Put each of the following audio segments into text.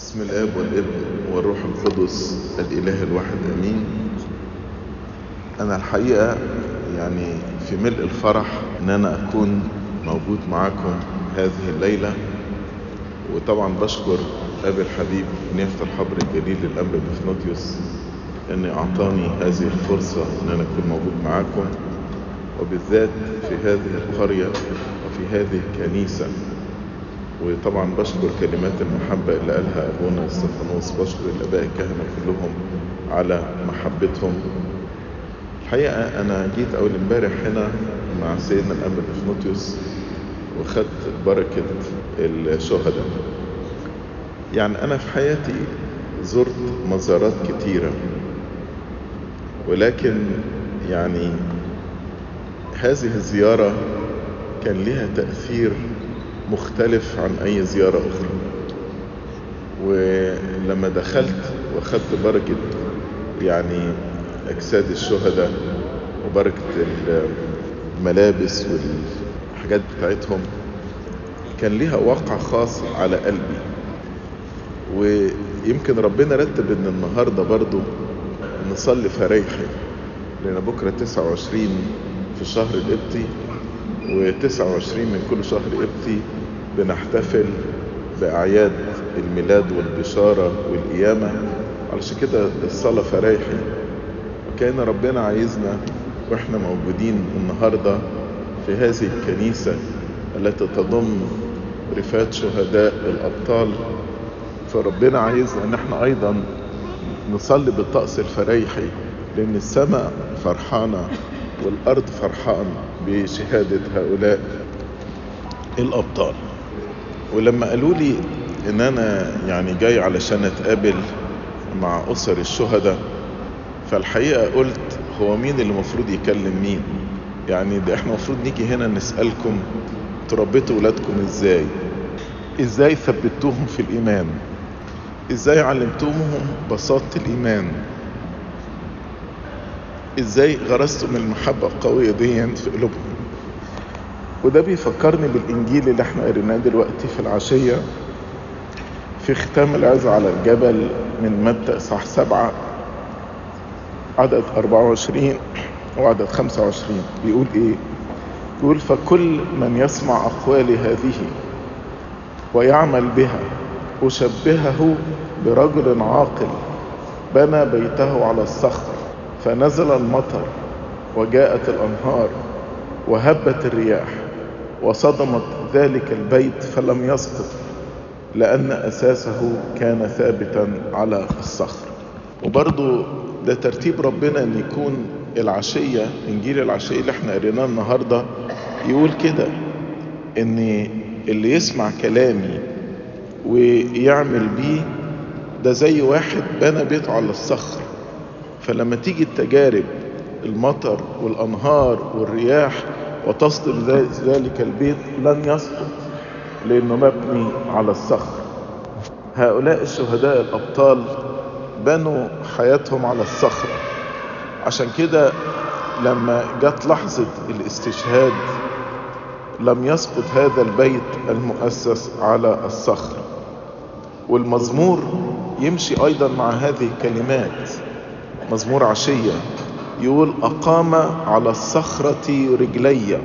بسم الآب والابن والروح القدس الإله الواحد آمين. أنا الحقيقة يعني في ملء الفرح إن أنا أكون موجود معاكم هذه الليلة. وطبعا بشكر أبي الحبيب نيافة الحبر الجليل الانبا بفنوتيوس ان أعطاني هذه الفرصة إن أنا أكون موجود معاكم. وبالذات في هذه القرية وفي هذه الكنيسة. وطبعا بشكر كلمات المحبة اللي قالها أبونا استفانوس بشكر الآباء الكهنة كلهم على محبتهم. الحقيقة أنا جيت أول امبارح هنا مع سيدنا الأنبا بفنوتيوس وخدت بركة الشهداء. يعني أنا في حياتي زرت مزارات كتيرة ولكن يعني هذه الزيارة كان لها تأثير مختلف عن أي زيارة أخرى. ولما دخلت وأخذت بركة يعني أجساد الشهداء وبركة الملابس والحاجات بتاعتهم كان ليها واقع خاص على قلبي. ويمكن ربنا رتب إن النهاردة برضو نصلي فريحي لأن بكرة 29 في الشهر القبطي و29 من كل شهر قبطي بنحتفل بأعياد الميلاد والبشارة والقيامة. علشان كده الصلاة فرايحي. وكان ربنا عايزنا وإحنا موجودين النهاردة في هذه الكنيسة التي تضم رفات شهداء الأبطال. فربنا عايزنا إن إحنا أيضا نصلي بالطقس الفريحي لأن السماء فرحانة والأرض فرحان بشهادة هؤلاء الأبطال. ولما قالوا لي إن أنا يعني جاي علشان أتقابل مع أسر الشهداء فالحقيقة قلت هو مين اللي المفروض يكلم مين؟ يعني ده إحنا المفروض نيجي هنا نسألكم تربيتوا ولادكم إزاي؟ إزاي ثبتوهم في الإيمان؟ إزاي علمتوهم بساطة الإيمان؟ إزاي غرستم المحبة القوية دي في قلوبهم. وده بيفكرني بالإنجيل اللي إحنا قريناه دلوقتي في العشية في ختام العزة على الجبل من متى اصحاح سبعة عدد 24 وعدد 25 بيقول إيه؟ بيقول فكل من يسمع اقوالي هذه ويعمل بها أشبهه برجل عاقل بنى بيته على الصخر فنزل المطر وجاءت الأنهار وهبت الرياح وصدمت ذلك البيت فلم يسقط لأن أساسه كان ثابتا على الصخر. وبرضو ده ترتيب ربنا إن يكون العشية إنجيل العشية اللي إحنا قريناه النهاردة يقول كده إن اللي يسمع كلامي ويعمل بيه ده زي واحد بنى بيته على الصخر. فلما تيجي التجارب المطر والأنهار والرياح وتصدم ذلك البيت لن يسقط لأنه مبني على الصخر. هؤلاء الشهداء الأبطال بنوا حياتهم على الصخر. عشان كده لما جت لحظة الاستشهاد لم يسقط هذا البيت المؤسس على الصخر. والمزمور يمشي أيضا مع هذه الكلمات. مزمور عشية. يقول أقام على الصخرة رجلي.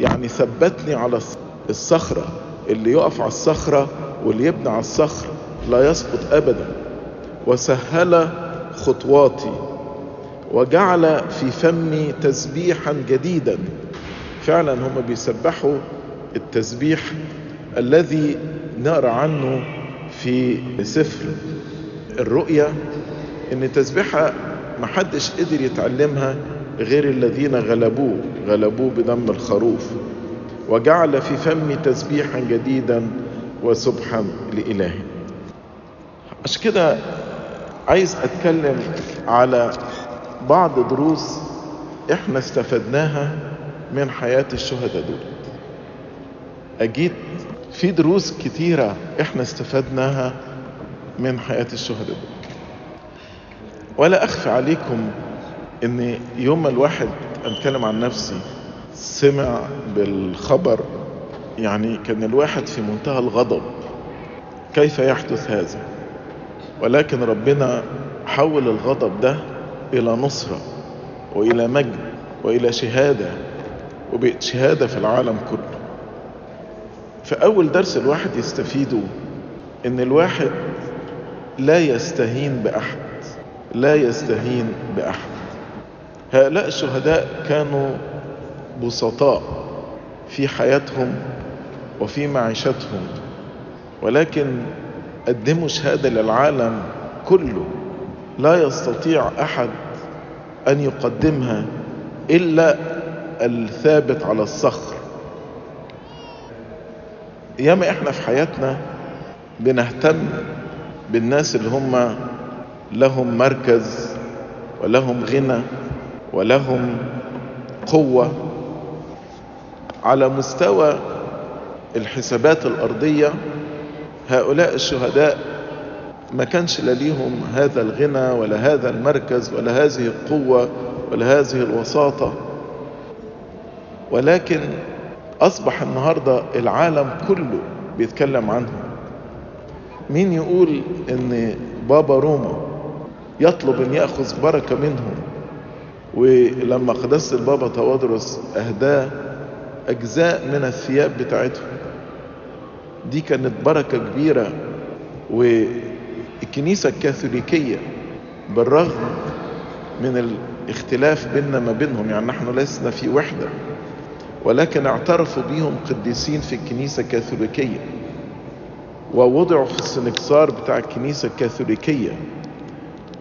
يعني ثبتني على الصخرة. اللي يقف على الصخرة واللي يبني على الصخر لا يسقط أبدا. وسهل خطواتي. وجعل في فمي تسبيحا جديدا. فعلا هم بيسبحوا التسبيح الذي نقرأ عنه في سفر. الرؤيا إن تسبيحة محدش قدر يتعلمها غير الذين غلبوه غلبوه بدم الخروف وجعل في فمي تسبيحا جديدا وسبحا لإلهي عشان كده عايز أتكلم على بعض دروس إحنا استفدناها من حياة الشهداء دول. اجيد في دروس كتيرة إحنا استفدناها من حياة الشهداء دول. ولا اخفى عليكم ان يوم ما الواحد أتكلم عن نفسي سمع بالخبر يعني كان الواحد في منتهى الغضب. كيف يحدث هذا؟ ولكن ربنا حول الغضب ده إلى نصرة وإلى مجد وإلى شهادة وبقت شهادة في العالم كله. فأول درس الواحد يستفيده إن الواحد لا يستهين بأحد. لا يستهين بأحد. هؤلاء الشهداء كانوا بسطاء في حياتهم وفي معيشتهم ولكن قدموا شهادة للعالم كله لا يستطيع أحد أن يقدمها إلا الثابت على الصخر. ياما إحنا في حياتنا بنهتم بالناس اللي هم لهم مركز ولهم غنى ولهم قوة على مستوى الحسابات الأرضية. هؤلاء الشهداء ما كانش لا ليهم هذا الغنى ولا هذا المركز ولا هذه القوة ولا هذه الوساطة. ولكن أصبح النهاردة العالم كله بيتكلم عنهم. مين يقول إن بابا روما يطلب أن يأخذ بركة منهم. ولما قداسة البابا توادرس أهداه أجزاء من الثياب بتاعتهم. دي كانت بركة كبيرة. والكنيسة الكاثوليكية بالرغم من الاختلاف بيننا ما بينهم يعني نحن لسنا في وحدة ولكن اعترفوا بيهم قديسين في الكنيسة الكاثوليكية. ووضعوا في السنكسار بتاع الكنيسة الكاثوليكية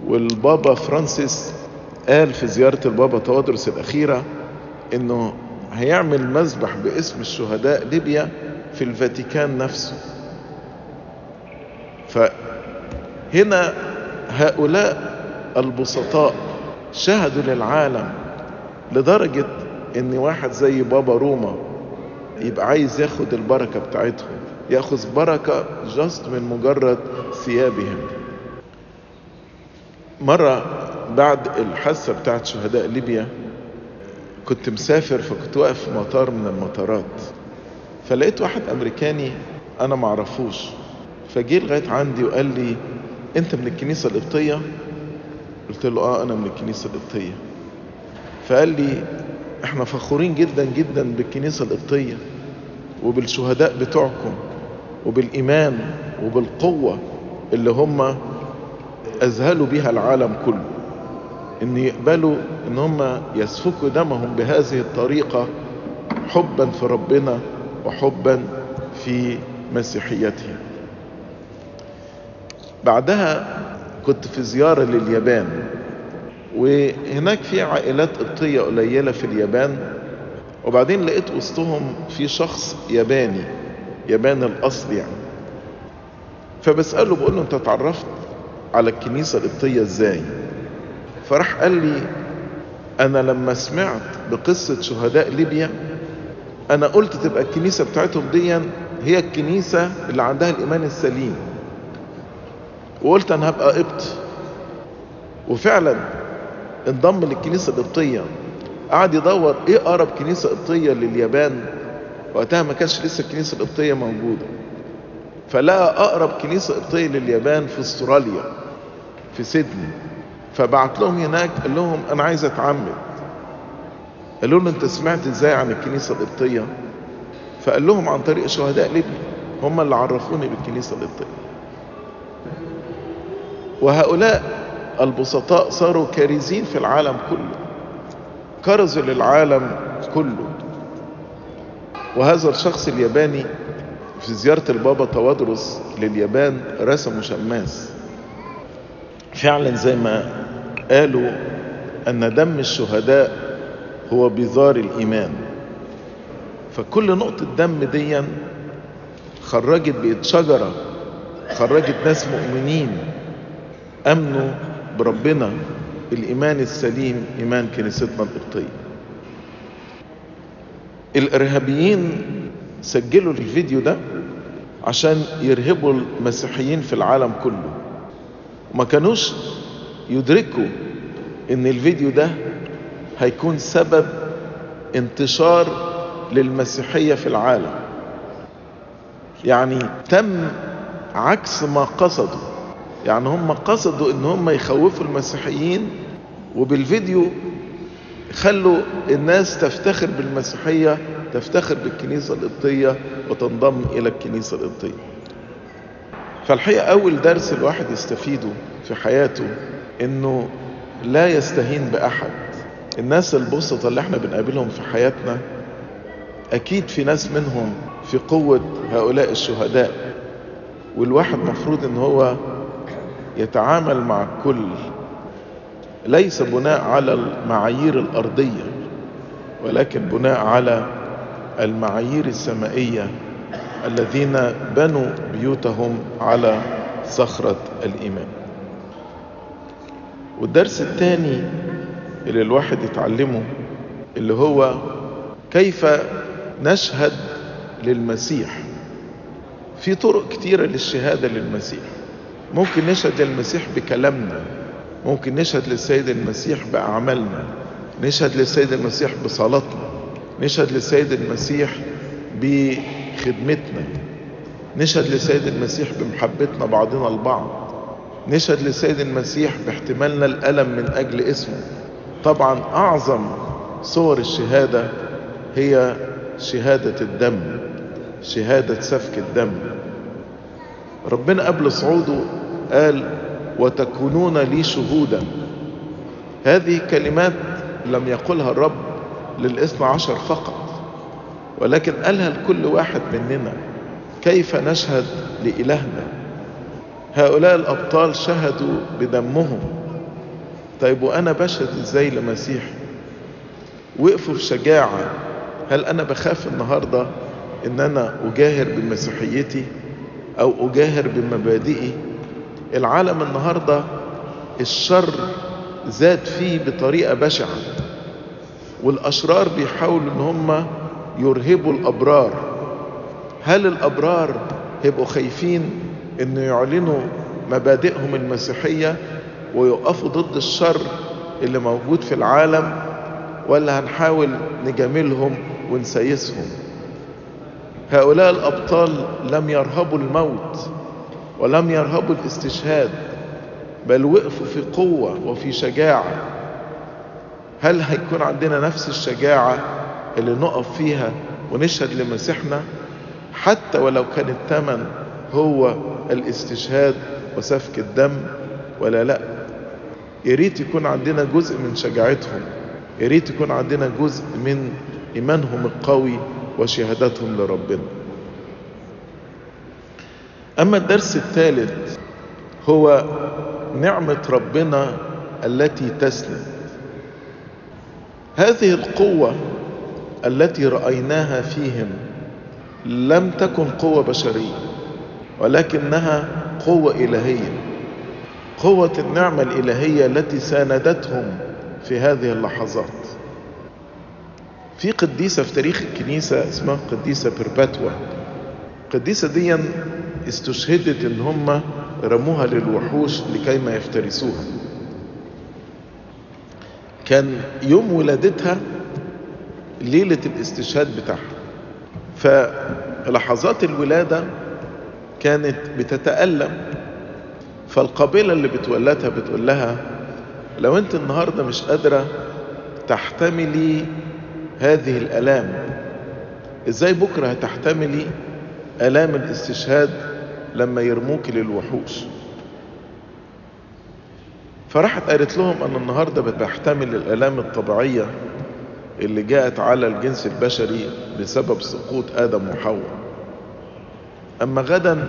والبابا فرانسيس قال في زيارة البابا توادرس الأخيرة إنه هيعمل مذبح باسم الشهداء ليبيا في الفاتيكان نفسه. فهنا هؤلاء البسطاء شهدوا للعالم لدرجة إن واحد زي بابا روما يبقى عايز ياخد البركة بتاعتهم ياخذ بركة جست من مجرد ثيابهم. مرة بعد الحادثة بتاعت شهداء ليبيا كنت مسافر فكنت واقف في مطار من المطارات. فلقيت واحد أمريكاني أنا معرفوش. فجه لغاية عندي وقال لي أنت من الكنيسة القبطية؟ قلت له آه أنا من الكنيسة القبطية. فقال لي إحنا فخورين جدا جدا بالكنيسة القبطية وبالشهداء بتوعكم وبالإيمان وبالقوة اللي هم اذهلوا بها العالم كله. ان يقبلوا إن هم يسفكوا دمهم بهذه الطريقة حبا في ربنا وحبا في مسيحيتهم بعدها كنت في زيارة لليابان وهناك في عائلات قبطية قليلة في اليابان وبعدين لقيت وسطهم في شخص ياباني ياباني الأصل يعني. فبسأله بقول له أنت اتعرفت على الكنيسة القبطية إزاي؟ فراح قال لي أنا لما سمعت بقصة شهداء ليبيا أنا قلت تبقى الكنيسة بتاعتهم دي هي الكنيسة اللي عندها الإيمان السليم. وقلت أنا هبقى قبط. وفعلا انضم للكنيسة القبطية. قعد يدور إيه أقرب كنيسة قبطية لليابان. وقتها ما كانش لسه الكنيسة القبطية موجودة. فلقى أقرب كنيسة قبطية لليابان في أستراليا. في سيدني. فبعت لهم هناك قال لهم أنا عايز أتعمد. قالوا له أنت سمعت إزاي عن الكنيسة القبطية؟ فقال لهم عن طريق شهداء ليبيا هم اللي عرفوني بالكنيسة القبطية. وهؤلاء البسطاء صاروا كارزين في العالم كله. كرزوا للعالم كله. وهذا الشخص الياباني في زيارة البابا توادرس لليابان رسموا شماس. فعلا زي ما قالوا أن دم الشهداء هو بذار الإيمان. فكل نقطة دم دي خرجت بقت شجرة خرجت ناس مؤمنين أمنوا بربنا الإيمان السليم إيمان كنيستنا القبطية الإرهابيين سجلوا الفيديو ده عشان يرهبوا المسيحيين في العالم كله. ما كانوش يدركوا إن الفيديو ده هيكون سبب انتشار للمسيحية في العالم. يعني تم عكس ما قصدوا. يعني هم قصدوا إن هم يخوفوا المسيحيين وبالفيديو خلوا الناس تفتخر بالمسيحية تفتخر بالكنيسة القبطية وتنضم إلى الكنيسة القبطية. فالحقيقة أول درس الواحد يستفيده في حياته إنه لا يستهين بأحد. الناس البسطة اللي إحنا بنقابلهم في حياتنا أكيد في ناس منهم في قوة هؤلاء الشهداء والواحد مفروض إن هو يتعامل مع الكل ليس بناء على المعايير الأرضية ولكن بناء على المعايير السمائية. الذين بنوا بيوتهم على صخرة الإيمان. والدرس الثاني اللي الواحد يتعلمه اللي هو كيف نشهد للمسيح. في طرق كتيرة للشهادة للمسيح. ممكن نشهد للمسيح بكلامنا. ممكن نشهد للسيد المسيح بأعمالنا. نشهد للسيد المسيح بصلاتنا. نشهد للسيد المسيح بخدمتنا نشهد للسيد المسيح بمحبتنا بعضنا البعض نشهد للسيد المسيح باحتمالنا الألم من أجل اسمه. طبعا أعظم صور الشهادة هي شهادة الدم شهادة سفك الدم. ربنا قبل صعوده قال وتكونون لي شهودا هذه كلمات لم يقلها الرب للإثنى عشر فقط. ولكن قالها لكل واحد مننا كيف نشهد لإلهنا؟ هؤلاء الأبطال شهدوا بدمهم. طيب وأنا بشهد إزاي لمسيح وقفوا في شجاعة. هل أنا بخاف النهاردة إن أنا أجاهر بمسيحيتي أو أجاهر بمبادئي؟ العالم النهاردة الشر زاد فيه بطريقة بشعة والأشرار بيحاولوا إن هم يرهبوا الأبرار. هل الأبرار هيبقوا خايفين إنه يعلنوا مبادئهم المسيحية ويقفوا ضد الشر اللي موجود في العالم ولا هنحاول نجاملهم ونسيسهم؟ هؤلاء الأبطال لم يرهبوا الموت ولم يرهبوا الاستشهاد بل وقفوا في قوة وفي شجاعة. هل هيكون عندنا نفس الشجاعة اللي نقف فيها ونشهد لمسيحنا حتى ولو كان الثمن هو الاستشهاد وسفك الدم ولا لأ. يريت يكون عندنا جزء من شجاعتهم يريت يكون عندنا جزء من إيمانهم القوي وشهادتهم لربنا. أما الدرس الثالث هو نعمة ربنا التي تسند هذه القوة التي رأيناها فيهم لم تكن قوة بشرية ولكنها قوة إلهية. قوة النعمة الإلهية التي ساندتهم في هذه اللحظات. في قديسة في تاريخ الكنيسة اسمها قديسة بيرباتوا. القديسة دي استشهدت إن هم رموها للوحوش لكي ما يفترسوها. كان يوم ولادتها ليلة الاستشهاد بتاعها. فلحظات الولادة كانت بتتألم فالقبيلة اللي بتولدها بتقول لها لو أنت النهاردة مش قادرة تحتملي هذه الألام إزاي بكرة هتحتملي ألام الاستشهاد لما يرموك للوحوش؟ فراحت قالت لهم أنا النهاردة بحتمل الألام الطبيعية اللي جاءت على الجنس البشري بسبب سقوط آدم وحواء. أما غدا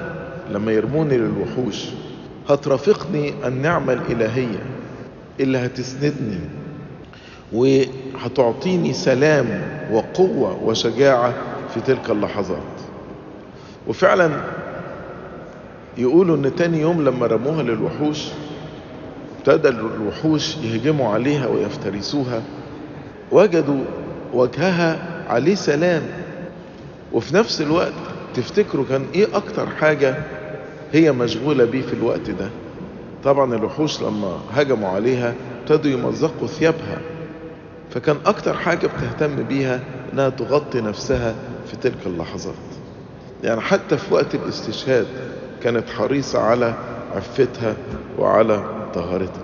لما يرموني للوحوش هترافقني النعمة الإلهية اللي هتسندني وهتعطيني سلام وقوة وشجاعة في تلك اللحظات. وفعلا يقولوا إن تاني يوم لما رموها للوحوش ابتدى الوحوش يهجموا عليها ويفترسوها. وجدوا وجهها عليه سلام. وفي نفس الوقت تفتكروا كان إيه أكتر حاجة هي مشغولة بيه في الوقت ده؟ طبعا الوحوش لما هجموا عليها ابتدوا يمزقوا ثيابها. فكان أكتر حاجة بتهتم بيها إنها تغطي نفسها في تلك اللحظات. يعني حتى في وقت الاستشهاد كانت حريصة على عفتها وعلى طهارتها.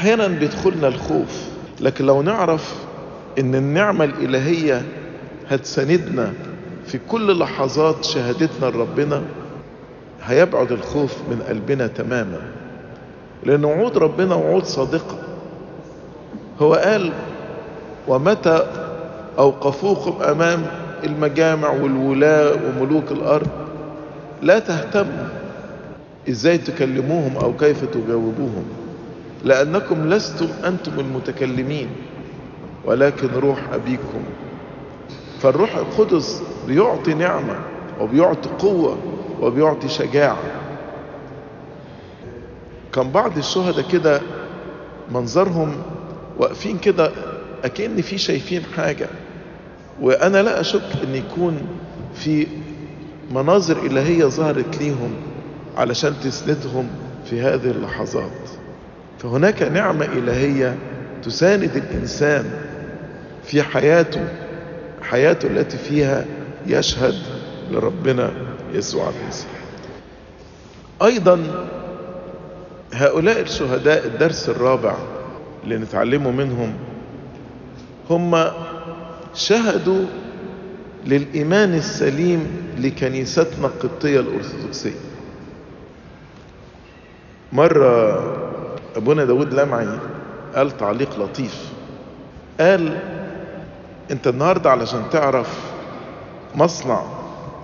أحيانا بيدخلنا الخوف لكن لو نعرف إن النعمة الإلهية هتساندنا في كل لحظات شهادتنا لربنا هيبعد الخوف من قلبنا تماما. لأن وعود ربنا وعود صادقة هو قال ومتى أوقفوكم أمام المجامع والولاة وملوك الأرض؟ لا تهتموا. إزاي تكلموهم أو كيف تجاوبوهم؟ لأنكم لستم أنتم المتكلمين ولكن روح أبيكم. فالروح القدس بيعطي نعمة وبيعطي قوة وبيعطي شجاعة. كان بعض الشهداء كده منظرهم واقفين كده أكن في شايفين حاجة. وأنا لا أشك أن يكون في مناظر إلهية ظهرت ليهم علشان تسندهم في هذه اللحظات. فهناك نعمة إلهية تساند الإنسان في حياته حياته التي فيها يشهد لربنا يسوع المسيح. أيضا هؤلاء الشهداء الدرس الرابع اللي نتعلمه منهم هم شهدوا للإيمان السليم لكنيستنا القبطية الأرثوذكسية. مرة أبونا داود لمعي قال تعليق لطيف. قال أنت النهاردة علشان تعرف مصنع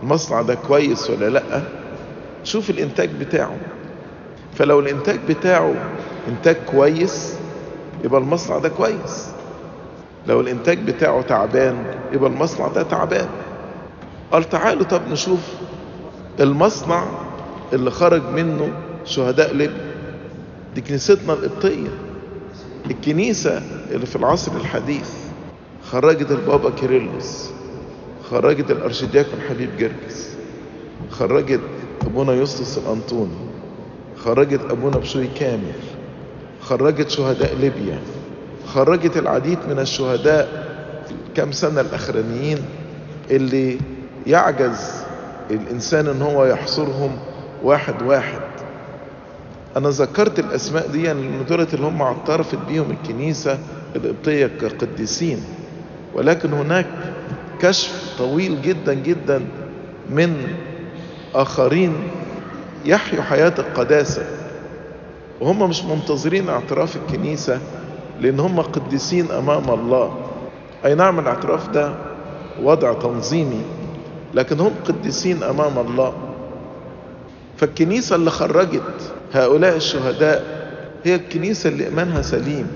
المصنع ده كويس ولا لأ شوف الإنتاج بتاعه. فلو الإنتاج بتاعه إنتاج كويس يبقى المصنع ده كويس. لو الإنتاج بتاعه تعبان يبقى المصنع ده تعبان. قال تعالوا طب نشوف المصنع اللي خرج منه شهداء ليبيا. دي كنيستنا القبطية. الكنيسة اللي في العصر الحديث خرجت البابا كيرلس خرجت الأرشدياكون حبيب جرجس خرجت أبونا يسطس الأنطوني خرجت أبونا بشوي كامل خرجت شهداء ليبيا خرجت العديد من الشهداء كم سنة الأخرانيين اللي يعجز الإنسان إن هو يحصرهم واحد واحد. أنا ذكرت الأسماء دي لأن دولت اللي هم اعترفت بيهم الكنيسة القبطية كقديسين ولكن هناك كشف طويل جدا جدا من آخرين يحيوا حياة القداسة. وهم مش منتظرين اعتراف الكنيسة لأن هم قديسين أمام الله. أي نعم الاعتراف ده وضع تنظيمي لكن هم قديسين أمام الله. فالكنيسة اللي خرجت هؤلاء الشهداء هي الكنيسة اللي إيمانها سليم.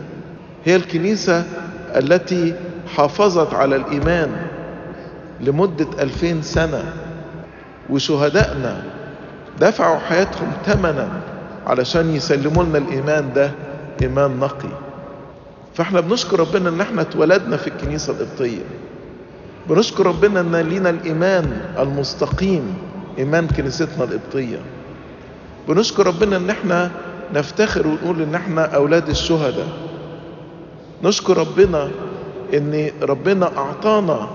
هي الكنيسة التي حافظت على الإيمان لمدة ألفين سنة. وشهدائنا دفعوا حياتهم ثمنا علشان يسلموا لنا الإيمان ده إيمان نقي. فإحنا بنشكر ربنا إن إحنا اتولدنا في الكنيسة القبطية. بنشكر ربنا إن لينا الإيمان المستقيم إيمان كنيستنا القبطية. بنشكر ربنا إن إحنا نفتخر ونقول إن إحنا أولاد الشهداء. نشكر ربنا إن ربنا أعطانا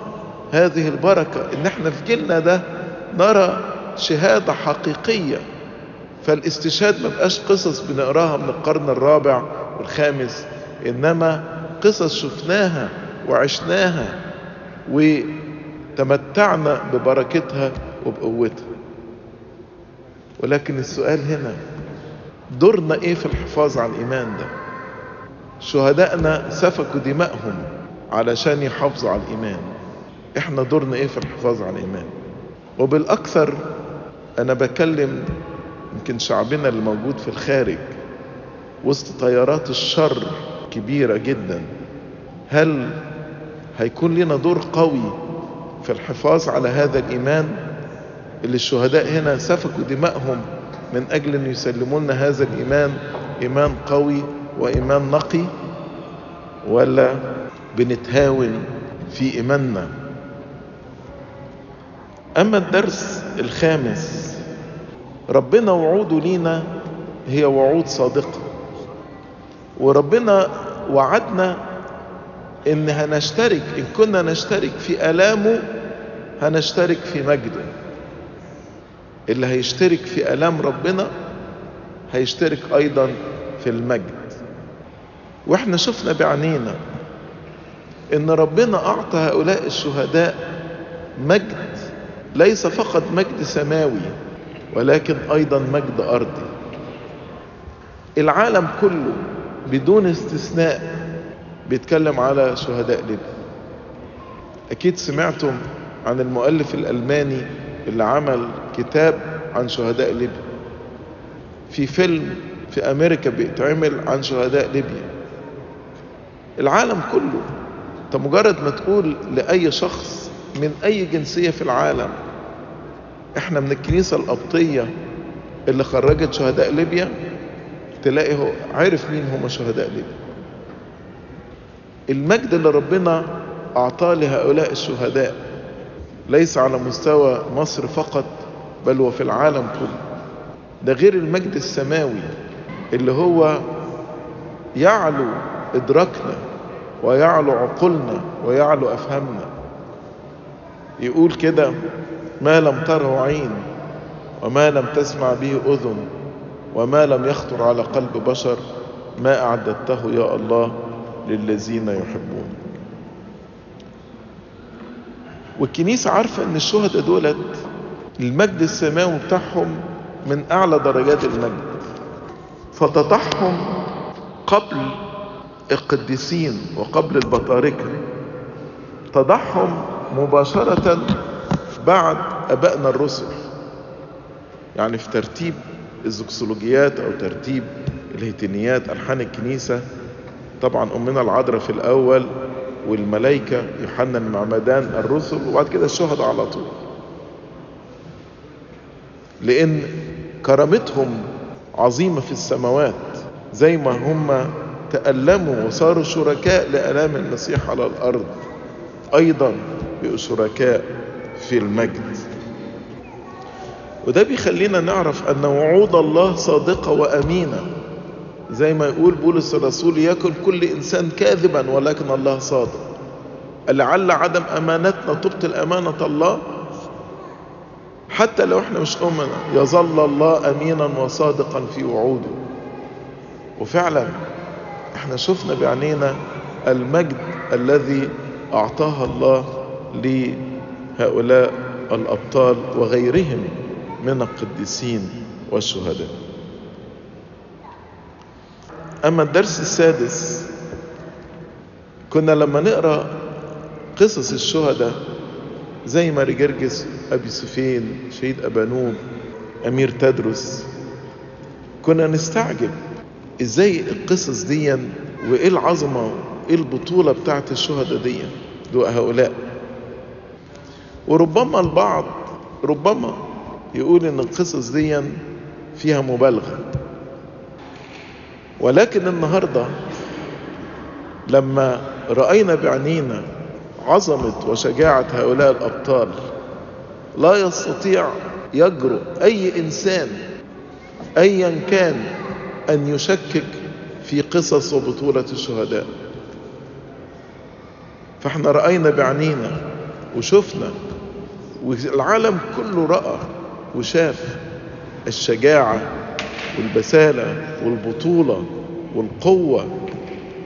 هذه البركة إن إحنا في جيلنا ده نرى شهادة حقيقية. فالاستشهاد ما بقاش قصص بنقراها من القرن الرابع والخامس إنما قصص شفناها وعشناها وتمتعنا ببركتها وبقوتها. ولكن السؤال هنا دورنا إيه في الحفاظ على الإيمان ده؟ شهدائنا سفكوا دمائهم علشان يحافظوا على الإيمان. إحنا دورنا إيه في الحفاظ على الإيمان؟ وبالأكثر أنا بكلم يمكن شعبنا اللي موجود في الخارج وسط تيارات الشر كبيرة جدا. هل هيكون لنا دور قوي في الحفاظ على هذا الإيمان؟ اللي الشهداء هنا سفكوا دمائهم من أجل أن يسلموا لنا هذا الإيمان إيمان قوي وإيمان نقي ولا بنتهاون في إيماننا. أما الدرس الخامس ربنا وعوده لينا هي وعود صادقة. وربنا وعدنا إن هنشترك إن كنا نشترك في آلامه هنشترك في مجده اللي هيشترك في آلام ربنا هيشترك أيضا في المجد. وإحنا شفنا بعينينا إن ربنا أعطى هؤلاء الشهداء مجد ليس فقط مجد سماوي ولكن أيضا مجد أرضي. العالم كله بدون استثناء بيتكلم على شهداء ليبيا. أكيد سمعتم عن المؤلف الألماني اللي عمل كتاب عن شهداء ليبيا. في فيلم في أمريكا بيتعمل عن شهداء ليبيا. العالم كله انت مجرد ما تقول لأي شخص من أي جنسية في العالم إحنا من الكنيسة القبطيه اللي خرجت شهداء ليبيا تلاقي هو عارف مين هم شهداء ليبيا. المجد اللي ربنا أعطاه لهؤلاء الشهداء ليس على مستوى مصر فقط بل وفي العالم كله. ده غير المجد السماوي اللي هو يعلو إدراكنا ويعلو عقولنا ويعلو أفهامنا. يقول كده ما لم تره عين وما لم تسمع به أذن وما لم يخطر على قلب بشر ما أعددته يا الله للذين يحبون. والكنيسة عارفة أن الشهداء دولت المجد السماوي بتاعهم من أعلى درجات المجد فتضحهم قبل القديسين وقبل البطاركة تضحهم مباشرة بعد أبائنا الرسل يعني في ترتيب الزكسولوجيات أو ترتيب الهيتينيات ألحان الكنيسة طبعا أمنا العذراء في الأول والملائكة يوحنا المعمدان الرسل وبعد كده الشهداء على طول. لأن كرامتهم عظيمة في السماوات زي ما هم تألموا وصاروا شركاء لألام المسيح على الأرض أيضا بقوا شركاء في المجد. وده بيخلينا نعرف أن وعود الله صادقة وأمينة. زي ما يقول بولس الرسول يكن كل إنسان كاذبا ولكن الله صادق. لعل عدم أمانتنا تبطل أمانة الله. حتى لو إحنا مش أمنا يظل الله أمينا وصادقا في وعوده. وفعلا إحنا شفنا بعينينا المجد الذي أعطاها الله لهؤلاء الأبطال وغيرهم من القديسين والشهداء. أما الدرس السادس كنا لما نقرأ قصص الشهداء زي ماري جرجس أبي سفين شهيد أبانوب أمير تدرس كنا نستعجب. إزاي القصص دي وإيه العظمة وإيه البطولة بتاعت الشهداء دي هؤلاء. وربما البعض ربما يقول إن القصص دي فيها مبالغة. ولكن النهارده لما رأينا بعينينا عظمة وشجاعة هؤلاء الأبطال لا يستطيع يجرؤ أي إنسان أيا كان أن يشكك في قصص وبطولة الشهداء. فإحنا رأينا بعينينا وشفنا والعالم كله رأى وشاف الشجاعة والبسالة والبطولة والقوة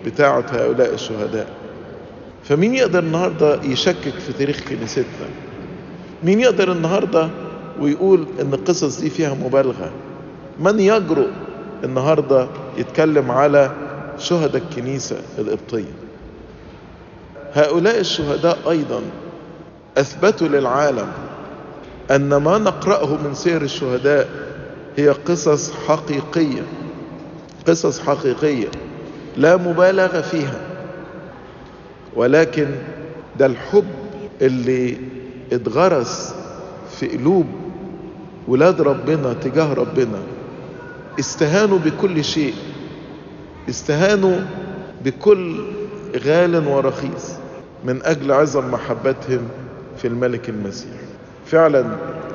بتاعة هؤلاء الشهداء. فمين يقدر النهاردة يشكك في تاريخ كنيستنا؟ مين يقدر النهاردة ويقول إن القصص دي فيها مبالغة؟ من يجرؤ النهاردة يتكلم على شهداء الكنيسة القبطية؟ هؤلاء الشهداء أيضا أثبتوا للعالم أن ما نقرأه من سير الشهداء هي قصص حقيقية قصص حقيقية لا مبالغة فيها. ولكن ده الحب اللي اتغرس في قلوب ولاد ربنا تجاه ربنا. استهانوا بكل شيء استهانوا بكل غال ورخيص من أجل عظم محبتهم في الملك المسيح. فعلا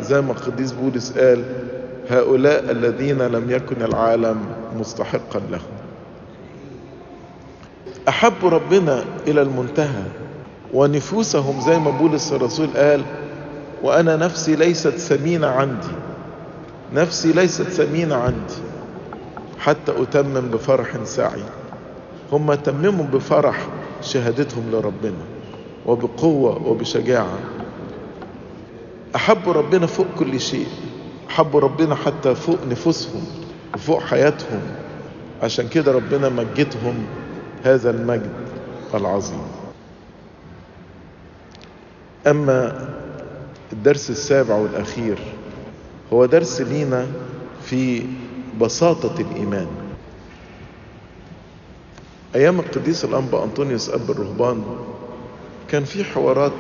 زي ما القديس بولس قال هؤلاء الذين لم يكن العالم مستحقا لهم. أحبوا ربنا إلى المنتهى ونفوسهم زي ما بولس الرسول قال وأنا نفسي ليست ثمينة عندي. نفسي ليست ثمينة عندي. حتى أتمم بفرح سعي. هم تمموا بفرح شهادتهم لربنا وبقوة وبشجاعة. أحبوا ربنا فوق كل شيء. أحبوا ربنا حتى فوق نفوسهم وفوق حياتهم. عشان كده ربنا مجدهم هذا المجد العظيم. أما الدرس السابع والأخير هو درس لينا في بساطة الإيمان. أيام القديس الأنبا أنطونيوس أب الرهبان كان في حوارات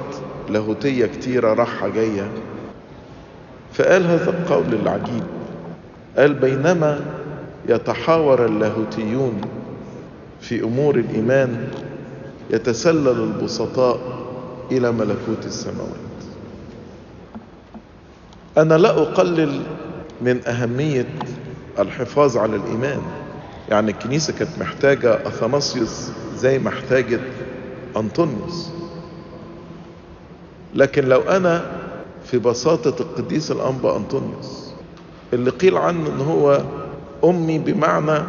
لاهوتية كتيرة راحة جاية. فقال هذا القول العجيب. قال بينما يتحاور اللاهوتيون في أمور الإيمان يتسلل البسطاء إلى ملكوت السماوات. أنا لا أقلل من أهمية الحفاظ على الإيمان. يعني الكنيسة كانت محتاجة أثناسيوس زي ما احتاجت أنطونيوس. لكن لو أنا في بساطة القديس الأنبا أنطونيوس اللي قيل عنه أنه هو أمي بمعنى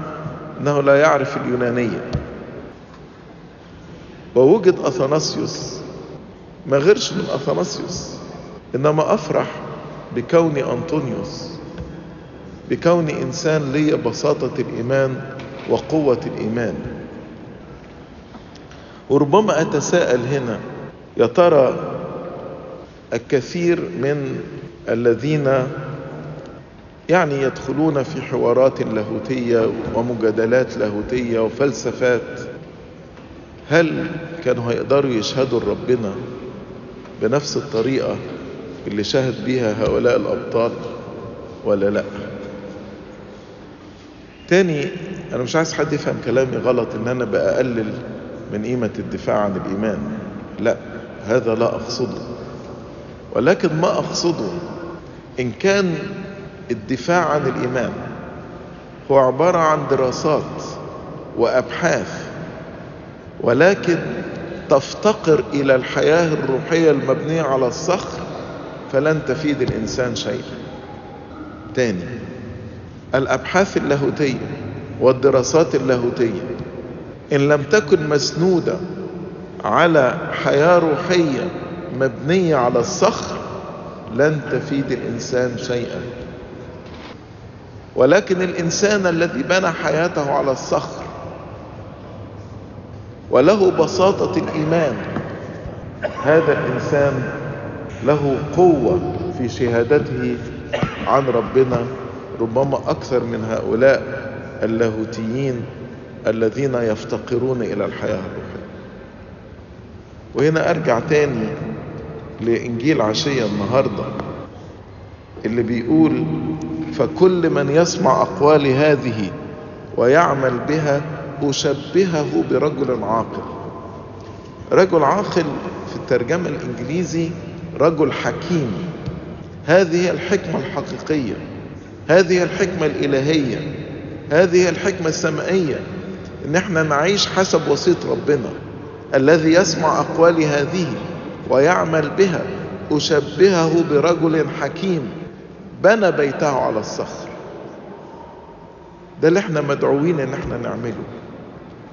أنه لا يعرف اليونانية. ووجد أثناسيوس ما غيرش من أثناسيوس إنما أفرح بكوني أنطونيوس بكوني إنسان لي بساطة الإيمان وقوة الإيمان. وربما أتساءل هنا يا ترى الكثير من الذين يعني يدخلون في حوارات لاهوتية ومجادلات لاهوتية وفلسفات. هل كانوا هيقدروا يشهدوا لربنا بنفس الطريقة اللي شهد بيها هؤلاء الأبطال ولا لأ؟ تاني أنا مش عايز حد يفهم كلامي غلط إن أنا بقلل من قيمة الدفاع عن الإيمان. لأ هذا لا أقصده. ولكن ما أقصده. إن كان الدفاع عن الإيمان هو عبارة عن دراسات وأبحاث ولكن تفتقر إلى الحياة الروحية المبنية على الصخر فلن تفيد الإنسان شيئا. تاني الأبحاث اللاهوتية والدراسات اللاهوتية إن لم تكن مسنودة على حياة روحية مبنية على الصخر لن تفيد الإنسان شيئا. ولكن الإنسان الذي بنى حياته على الصخر وله بساطة الإيمان هذا الإنسان له قوة في شهادته عن ربنا ربما أكثر من هؤلاء اللاهوتيين الذين يفتقرون إلى الحياة الروحية. وهنا أرجع تاني لإنجيل عشية النهاردة اللي بيقول فكل من يسمع أقوال هذه ويعمل بها أشبهه برجل عاقل. رجل عاقل في الترجمة الإنجليزي رجل حكيم. هذه الحكمة الحقيقية هذه الحكمة الإلهية هذه الحكمة السمائية إن إحنا نعيش حسب وصية ربنا الذي يسمع أقوال هذه ويعمل بها أشبهه برجل حكيم بنى بيته على الصخر. ده اللي إحنا مدعوين إن إحنا نعمله.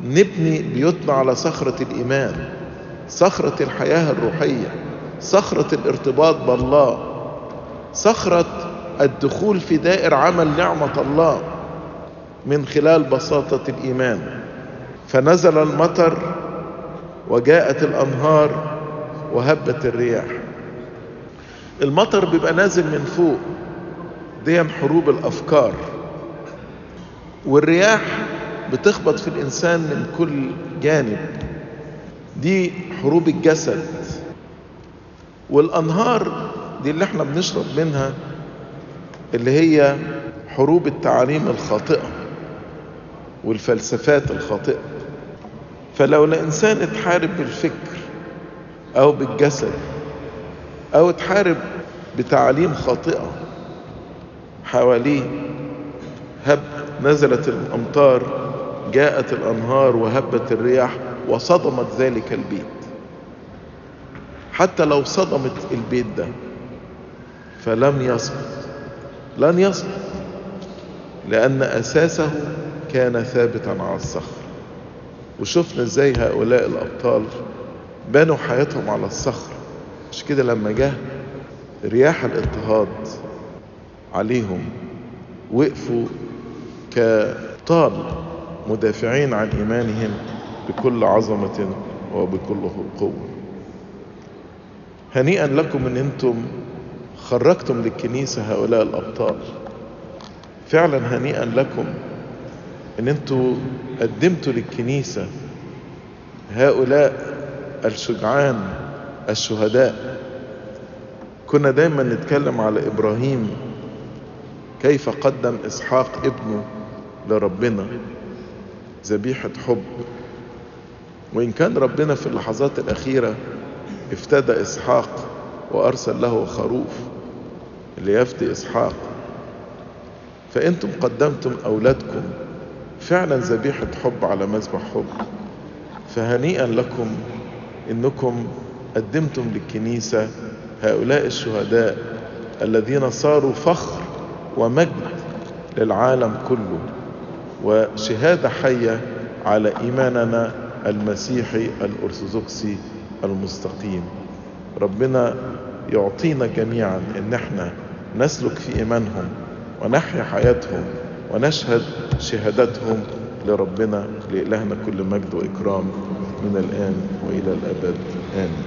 نبني بيوتنا على صخرة الإيمان صخرة الحياة الروحية صخرة الارتباط بالله صخرة الدخول في دائر عمل نعمة الله من خلال بساطة الإيمان. فنزل المطر وجاءت الأنهار وهبت الرياح. المطر بيبقى نازل من فوق. دي حروب الأفكار. والرياح بتخبط في الإنسان من كل جانب. دي حروب الجسد. والأنهار دي اللي إحنا بنشرب منها اللي هي حروب التعاليم الخاطئة والفلسفات الخاطئة. فلو الإنسان اتحارب بالفكر أو بالجسد أو اتحارب بتعاليم خاطئة حواليه. هب نزلت الأمطار جاءت الأنهار وهبت الرياح وصدمت ذلك البيت. حتى لو صدمت البيت ده فلم يسقط لن يسقط لأن أساسه كان ثابتا على الصخر. وشفنا إزاي هؤلاء الأبطال بنوا حياتهم على الصخر. مش كده لما جه رياح الاضطهاد عليهم وقفوا كطال مدافعين عن إيمانهم بكل عظمة وبكل قوة. هنيئا لكم إن أنتم خرجتم للكنيسة هؤلاء الأبطال. فعلا هنيئا لكم إن أنتم قدمتوا للكنيسة هؤلاء الشجعان الشهداء. كنا دايما نتكلم على إبراهيم كيف قدم إسحاق ابنه لربنا ذبيحة حب. وإن كان ربنا في اللحظات الأخيرة افتدى إسحاق وأرسل له خروف ليفدي إسحاق. فأنتم قدمتم أولادكم فعلا ذبيحة حب على مذبح حب. فهنيئا لكم إنكم قدمتم للكنيسة هؤلاء الشهداء الذين صاروا فخر ومجد للعالم كله وشهادة حية على إيماننا المسيحي الأرثوذكسي المستقيم. ربنا يعطينا جميعا إن إحنا نسلك في إيمانهم ونحيا حياتهم ونشهد شهادتهم لربنا لإلهنا كل مجد وإكرام. من الآن وإلى الأبد. آمين.